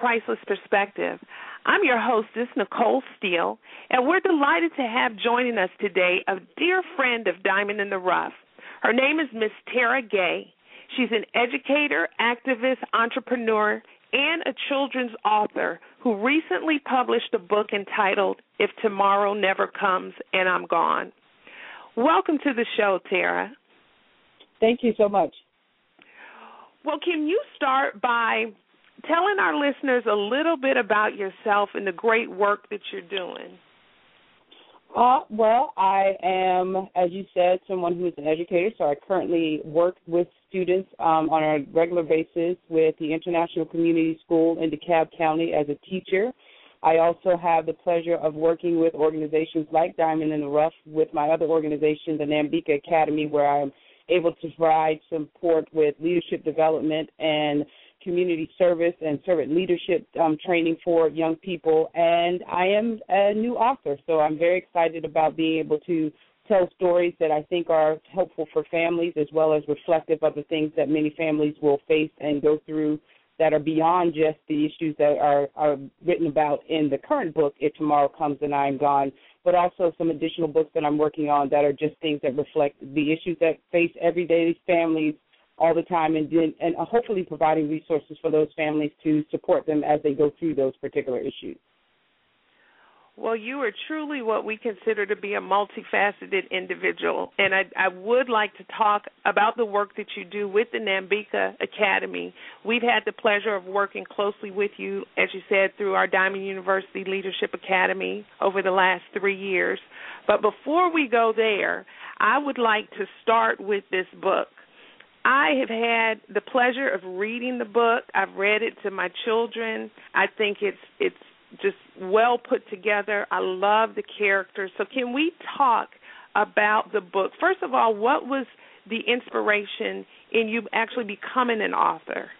Priceless Perspective. I'm your hostess, Nicole Steele, and we're delighted to have joining us today a dear friend of Diamond in the Rough. Her name is Miss Terra Gay. She's an educator, activist, entrepreneur, and a children's author who recently published a book entitled If Tomorrow Never Comes and I'm Gone. Welcome to the show, Terra. Thank you so much. Well, can you start by telling our listeners a little bit about yourself and the great work that you're doing? Uh, well, I am, as you said, someone who is an educator. So I currently work with students um, on a regular basis with the International Community School in DeKalb County as a teacher. I also have the pleasure of working with organizations like Diamond in the Rough with my other organization, the Nambika Academy, where I'm able to provide support with leadership development and community service and servant leadership um, training for young people. And I am a new author, so I'm very excited about being able to tell stories that I think are helpful for families as well as reflective of the things that many families will face and go through that are beyond just the issues that are, are written about in the current book, If Tomorrow Comes and I Am Gone, but also some additional books that I'm working on that are just things that reflect the issues that face everyday families all the time and and uh, hopefully providing resources for those families to support them as they go through those particular issues. Well, you are truly what we consider to be a multifaceted individual, and I, I would like to talk about the work that you do with the Nambika Academy. We've had the pleasure of working closely with you, as you said, through our Diamond University Leadership Academy over the last three years. But before we go there, I would like to start with this book. I have had the pleasure of reading the book. I've read it to my children. I think it's it's just well put together. I love the characters. So can we talk about the book? First of all, what was the inspiration in you actually becoming an author?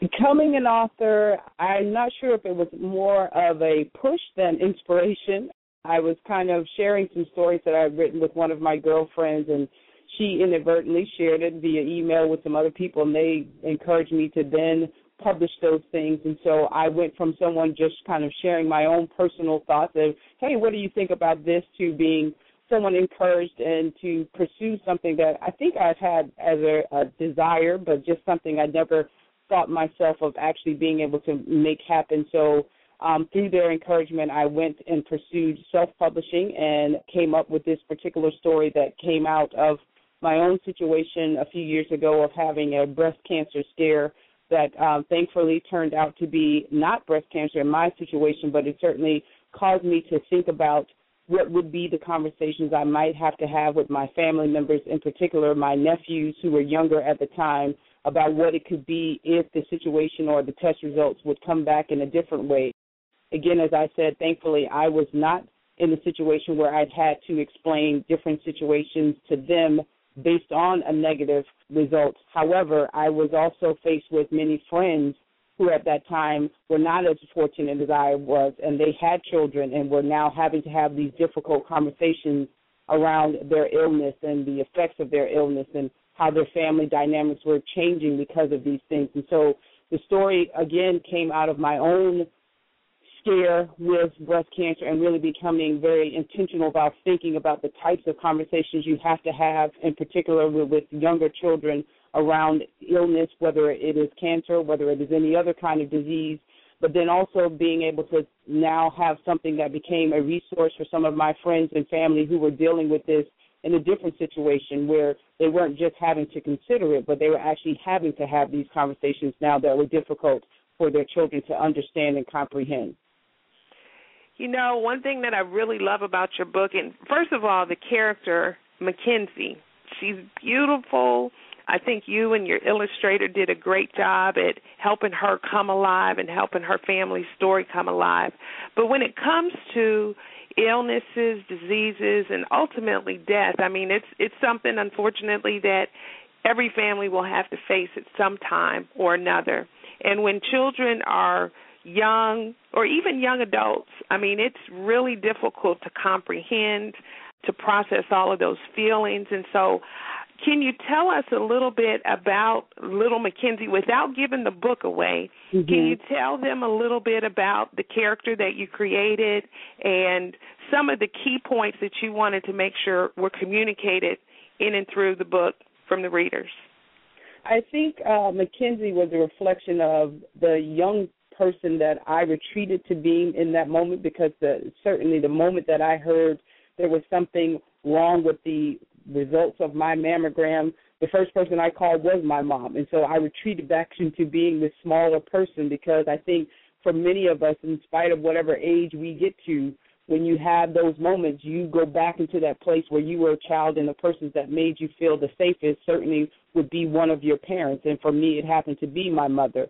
Becoming an author, I'm not sure if it was more of a push than inspiration. I was kind of sharing some stories that I'd written with one of my girlfriends and she inadvertently shared it via email with some other people, and they encouraged me to then publish those things. And so I went from someone just kind of sharing my own personal thoughts of, hey, what do you think about this, to being someone encouraged and to pursue something that I think I've had as a, a desire, but just something I never thought myself of actually being able to make happen. So um, through their encouragement, I went and pursued self publishing and came up with this particular story that came out of my own situation a few years ago of having a breast cancer scare that um, thankfully turned out to be not breast cancer in my situation, but it certainly caused me to think about what would be the conversations I might have to have with my family members, in particular my nephews who were younger at the time, about what it could be if the situation or the test results would come back in a different way. Again, as I said, thankfully I was not in a situation where I'd had to explain different situations to them based on a negative result. However, I was also faced with many friends who at that time were not as fortunate as I was, and they had children and were now having to have these difficult conversations around their illness and the effects of their illness and how their family dynamics were changing because of these things. And so the story again came out of my own scare with breast cancer and really becoming very intentional about thinking about the types of conversations you have to have, in particular with, with younger children around illness, whether it is cancer, whether it is any other kind of disease, but then also being able to now have something that became a resource for some of my friends and family who were dealing with this in a different situation where they weren't just having to consider it, but they were actually having to have these conversations now that were difficult for their children to understand and comprehend. You know, one thing that I really love about your book, and first of all, the character McKenzie. She's beautiful. I think you and your illustrator did a great job at helping her come alive and helping her family's story come alive. But when it comes to illnesses, diseases, and ultimately death, I mean, it's it's something unfortunately that every family will have to face at some time or another. And when children are young or even young adults, I mean, it's really difficult to comprehend, to process all of those feelings. And so, can you tell us a little bit about Little McKenzie without giving the book away? Mm-hmm. Can you tell them a little bit about the character that you created and some of the key points that you wanted to make sure were communicated in and through the book from the readers? I think uh, McKenzie was a reflection of the young person that I retreated to being in that moment because the, certainly the moment that I heard there was something wrong with the results of my mammogram, the first person I called was my mom. And so I retreated back into being this smaller person because I think for many of us, in spite of whatever age we get to, when you have those moments, you go back into that place where you were a child and the persons that made you feel the safest certainly would be one of your parents. And for me, it happened to be my mother.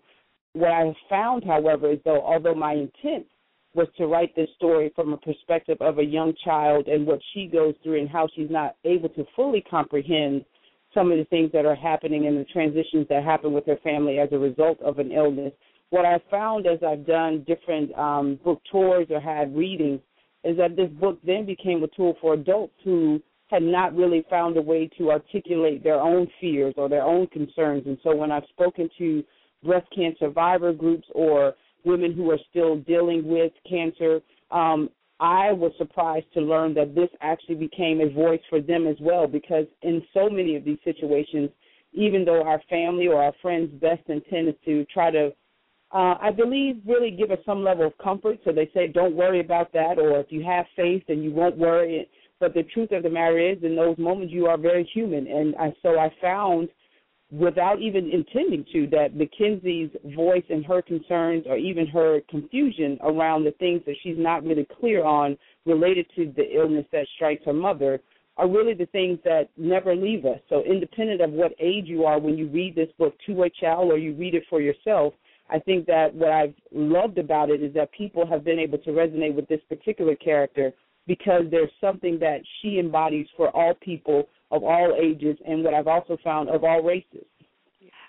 What I found, however, is though although my intent was to write this story from a perspective of a young child and what she goes through and how she's not able to fully comprehend some of the things that are happening and the transitions that happen with her family as a result of an illness. What I found as I've done different um, book tours or had readings is that this book then became a tool for adults who had not really found a way to articulate their own fears or their own concerns. And so when I've spoken to breast cancer survivor groups or women who are still dealing with cancer. Um, I was surprised to learn that this actually became a voice for them as well because in so many of these situations, even though our family or our friends' best intent is to try to, uh, I believe, really give us some level of comfort. So they say, don't worry about that, or if you have faith, then you won't worry. But the truth of the matter is, in those moments, you are very human. And I, so I found – without even intending to, that McKenzie's voice and her concerns or even her confusion around the things that she's not really clear on related to the illness that strikes her mother are really the things that never leave us. So, independent of what age you are when you read this book to a child or you read it for yourself, I think that what I've loved about it is that people have been able to resonate with this particular character because there's something that she embodies for all people of all ages and what I've also found of all races.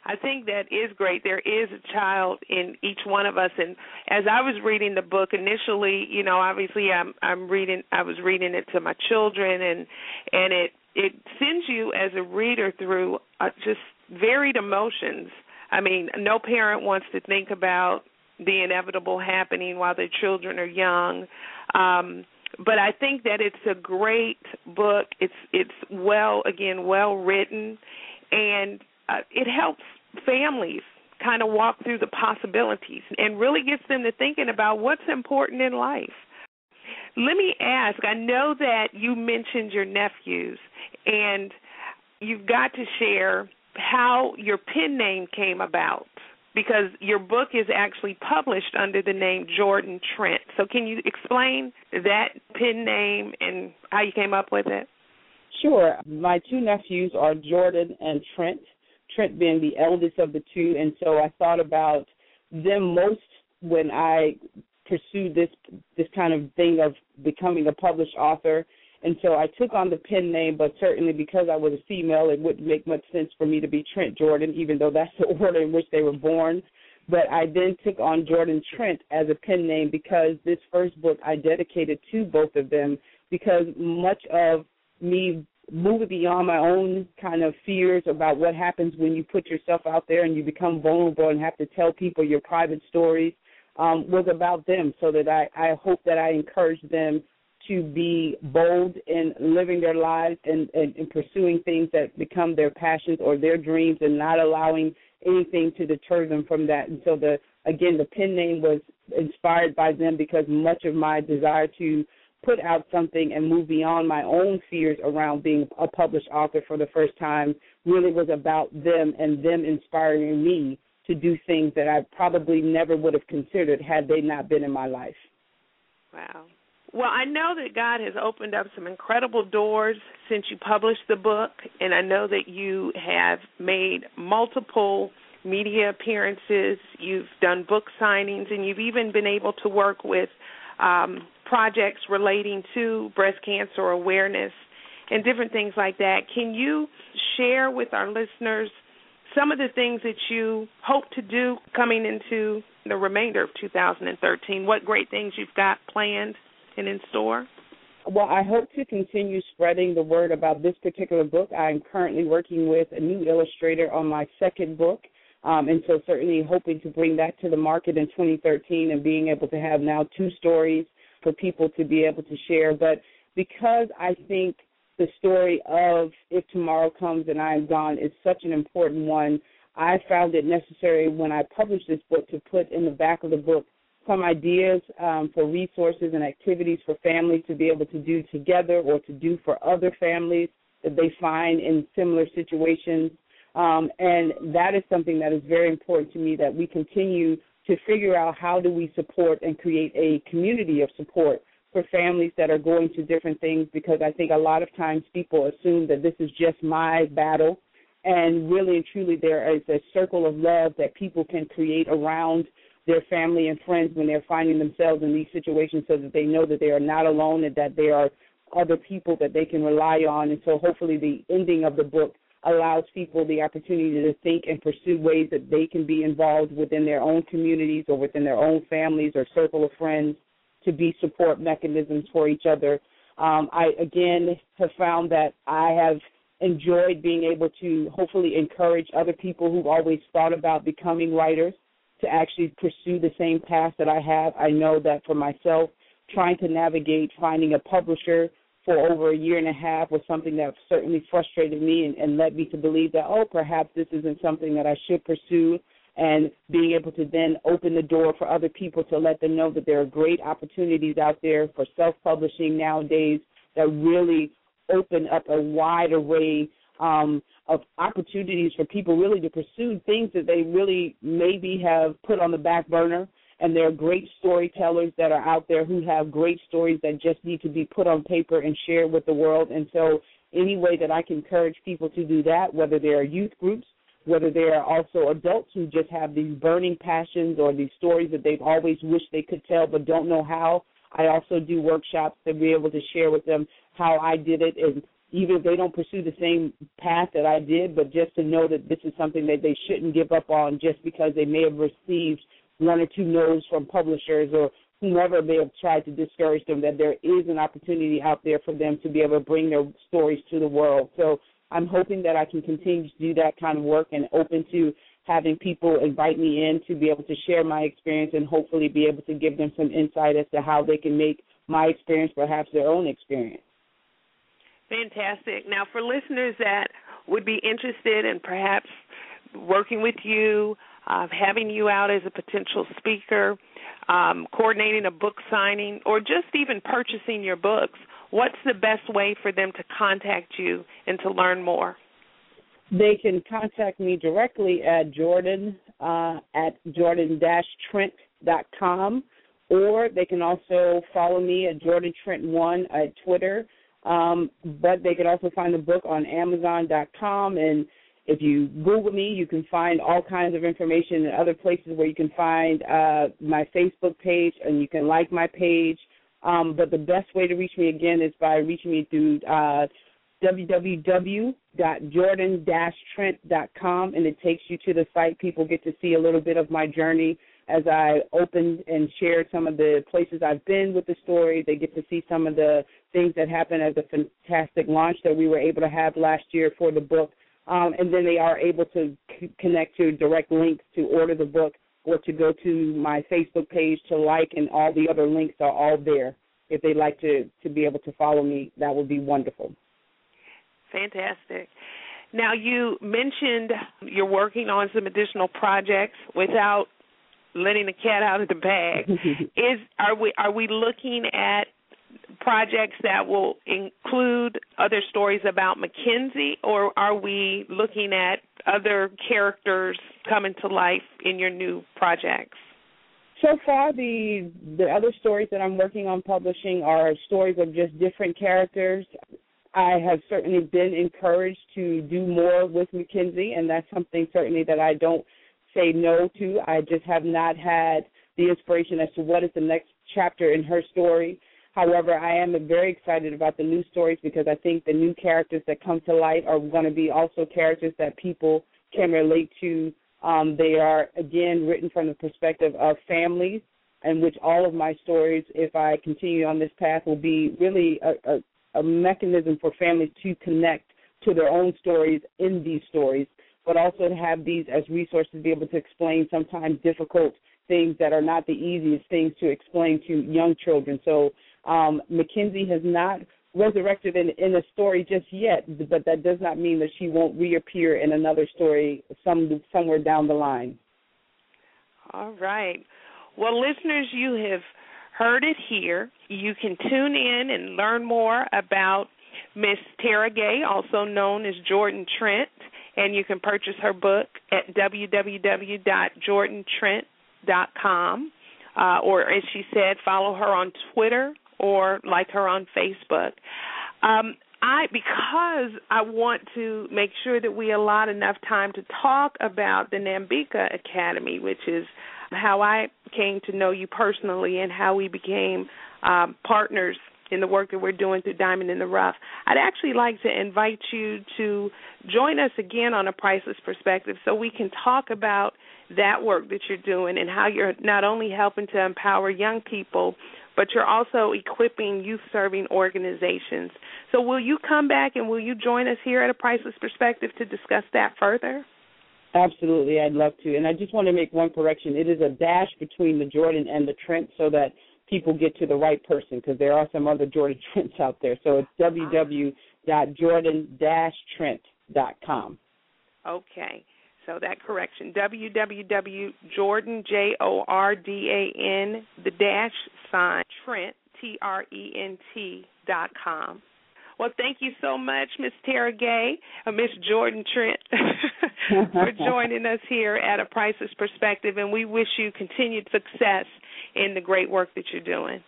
I think that is great. There is a child in each one of us, and as I was reading the book initially, you know, obviously I'm I'm reading. I was reading it to my children, and and it it sends you as a reader through uh, just varied emotions. I mean, no parent wants to think about the inevitable happening while their children are young. Um, but I think that it's a great book. It's it's well again well written, and uh, it helps families kind of walk through the possibilities and really gets them to thinking about what's important in life. Let me ask. I know that you mentioned your nephews, and you've got to share how your pen name came about because your book is actually published under the name Jordan Trent. So can you explain that pen name and how you came up with it? Sure. My two nephews are Jordan and Trent. Trent being the eldest of the two, and so I thought about them most when I pursued this this kind of thing of becoming a published author and so I took on the pen name, but certainly because I was a female, it wouldn't make much sense for me to be Trent Jordan, even though that's the order in which they were born. But I then took on Jordan Trent as a pen name because this first book I dedicated to both of them because much of me moving beyond my own kind of fears about what happens when you put yourself out there and you become vulnerable and have to tell people your private stories um, was about them so that I, I hope that I encourage them to be bold in living their lives and, and, and pursuing things that become their passions or their dreams and not allowing anything to deter them from that. And so the again the pen name was inspired by them because much of my desire to put out something and move beyond my own fears around being a published author for the first time really was about them and them inspiring me to do things that I probably never would have considered had they not been in my life. Wow. Well, I know that God has opened up some incredible doors since you published the book, and I know that you have made multiple media appearances, you've done book signings, and you've even been able to work with um, projects relating to breast cancer awareness and different things like that. Can you share with our listeners some of the things that you hope to do coming into the remainder of 2013? What great things you've got planned and in store? Well, I hope to continue spreading the word about this particular book. I'm currently working with a new illustrator on my second book, um, and so certainly hoping to bring that to the market in 2013 and being able to have now two stories for people to be able to share. But because I think the story of If Tomorrow Comes and I Am Gone is such an important one, I found it necessary when I published this book to put in the back of the book some ideas um, for resources and activities for families to be able to do together or to do for other families that they find in similar situations. Um, and that is something that is very important to me that we continue to figure out how do we support and create a community of support for families that are going through different things because I think a lot of times people assume that this is just my battle. And really and truly there is a circle of love that people can create around their family and friends when they're finding themselves in these situations so that they know that they are not alone and that there are other people that they can rely on and so hopefully the ending of the book allows people the opportunity to think and pursue ways that they can be involved within their own communities or within their own families or circle of friends to be support mechanisms for each other. Um, I again have found that I have enjoyed being able to hopefully encourage other people who've always thought about becoming writers to actually pursue the same path that I have. I know that for myself, trying to navigate finding a publisher for over a year and a half was something that certainly frustrated me and, and led me to believe that, oh, perhaps this isn't something that I should pursue. And being able to then open the door for other people to let them know that there are great opportunities out there for self publishing nowadays that really open up a wide array um, of opportunities for people really to pursue things that they really maybe have put on the back burner and there are great storytellers that are out there who have great stories that just need to be put on paper and shared with the world. And so, any way that I can encourage people to do that, whether they are youth groups, whether they are also adults who just have these burning passions or these stories that they've always wished they could tell but don't know how. I also do workshops to be able to share with them how I did it and even if they don't pursue the same path that I did, but just to know that this is something that they shouldn't give up on just because they may have received one or two no's from publishers or whomever may have tried to discourage them, that there is an opportunity out there for them to be able to bring their stories to the world. So I'm hoping that I can continue to do that kind of work and open to having people invite me in to be able to share my experience and hopefully be able to give them some insight as to how they can make my experience perhaps their own experience. Fantastic. Now, for listeners that would be interested in perhaps working with you, uh, having you out as a potential speaker, um, coordinating a book signing, or just even purchasing your books, what's the best way for them to contact you and to learn more? They can contact me directly at Jordan uh, at jordan-trent.com, or they can also follow me at Jordan Trent One at Twitter. Um, but they can also find the book on Amazon.com and if you Google me, you can find all kinds of information in other places where you can find uh, my Facebook page and you can like my page. Um, but the best way to reach me again is by reaching me through uh, www.jordan-trent.com, and it takes you to the site. People get to see a little bit of my journey as I opened and shared some of the places I've been with the story. They get to see some of the things that happened as a fantastic launch that we were able to have last year for the book um, and then they are able to c- connect to direct links to order the book or to go to my Facebook page to like, and all the other links are all there. If they'd like to to be able to follow me, that would be wonderful. Fantastic. Now you mentioned you're working on some additional projects without letting the cat out of the bag. Is are we are we looking at projects that will include other stories about McKenzie, or are we looking at other characters coming to life in your new projects? So far, the the other stories that I'm working on publishing are stories of just different characters. I have certainly been encouraged to do more with McKenzie, and that's something certainly that I don't say no to. I just have not had the inspiration as to what is the next chapter in her story. However, I am very excited about the new stories because I think the new characters that come to light are going to be also characters that people can relate to. Um, they are, again, written from the perspective of families, in which all of my stories, if I continue on this path, will be really a, a, a mechanism for families to connect to their own stories in these stories, but also to have these as resources to be able to explain sometimes difficult things that are not the easiest things to explain to young children. So um, McKenzie has not resurrected in, in a story just yet, but that does not mean that she won't reappear in another story some somewhere down the line. All right. Well, listeners, you have heard it here. You can tune in and learn more about Miss Terra Gay, also known as Jordan Trent, and you can purchase her book at www.jordantrent.com. Uh, or, as she said, follow her on Twitter or like her on Facebook. Um, I because I want to make sure that we allot enough time to talk about the Nambika Academy, which is how I came to know you personally and how we became um, partners in the work that we're doing through Diamond in the Rough. I'd actually like to invite you to join us again on a priceless perspective so we can talk about that work that you're doing and how you're not only helping to empower young people but you're also equipping youth serving organizations. So, will you come back and will you join us here at a Priceless Perspective to discuss that further? Absolutely, I'd love to. And I just want to make one correction. It is a dash between the Jordan and the Trent so that people get to the right person because there are some other Jordan Trents out there. So it's www.jordan-trent.com. Okay. So that correction, www.jordan, J-O-R-D-A-N, the dash sign, Trent, T-R-E-N-T dot com. Well, thank you so much, Miss Terra Gay, uh, Miss Jordan Trent, for joining us here at A Priceless Perspective, and we wish you continued success in the great work that you're doing.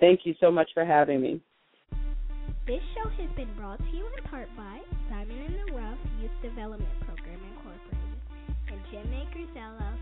Thank you so much for having me. This show has been brought to you in part by Diamond in the Rough Youth Development Program Incorporated and Jim Makersella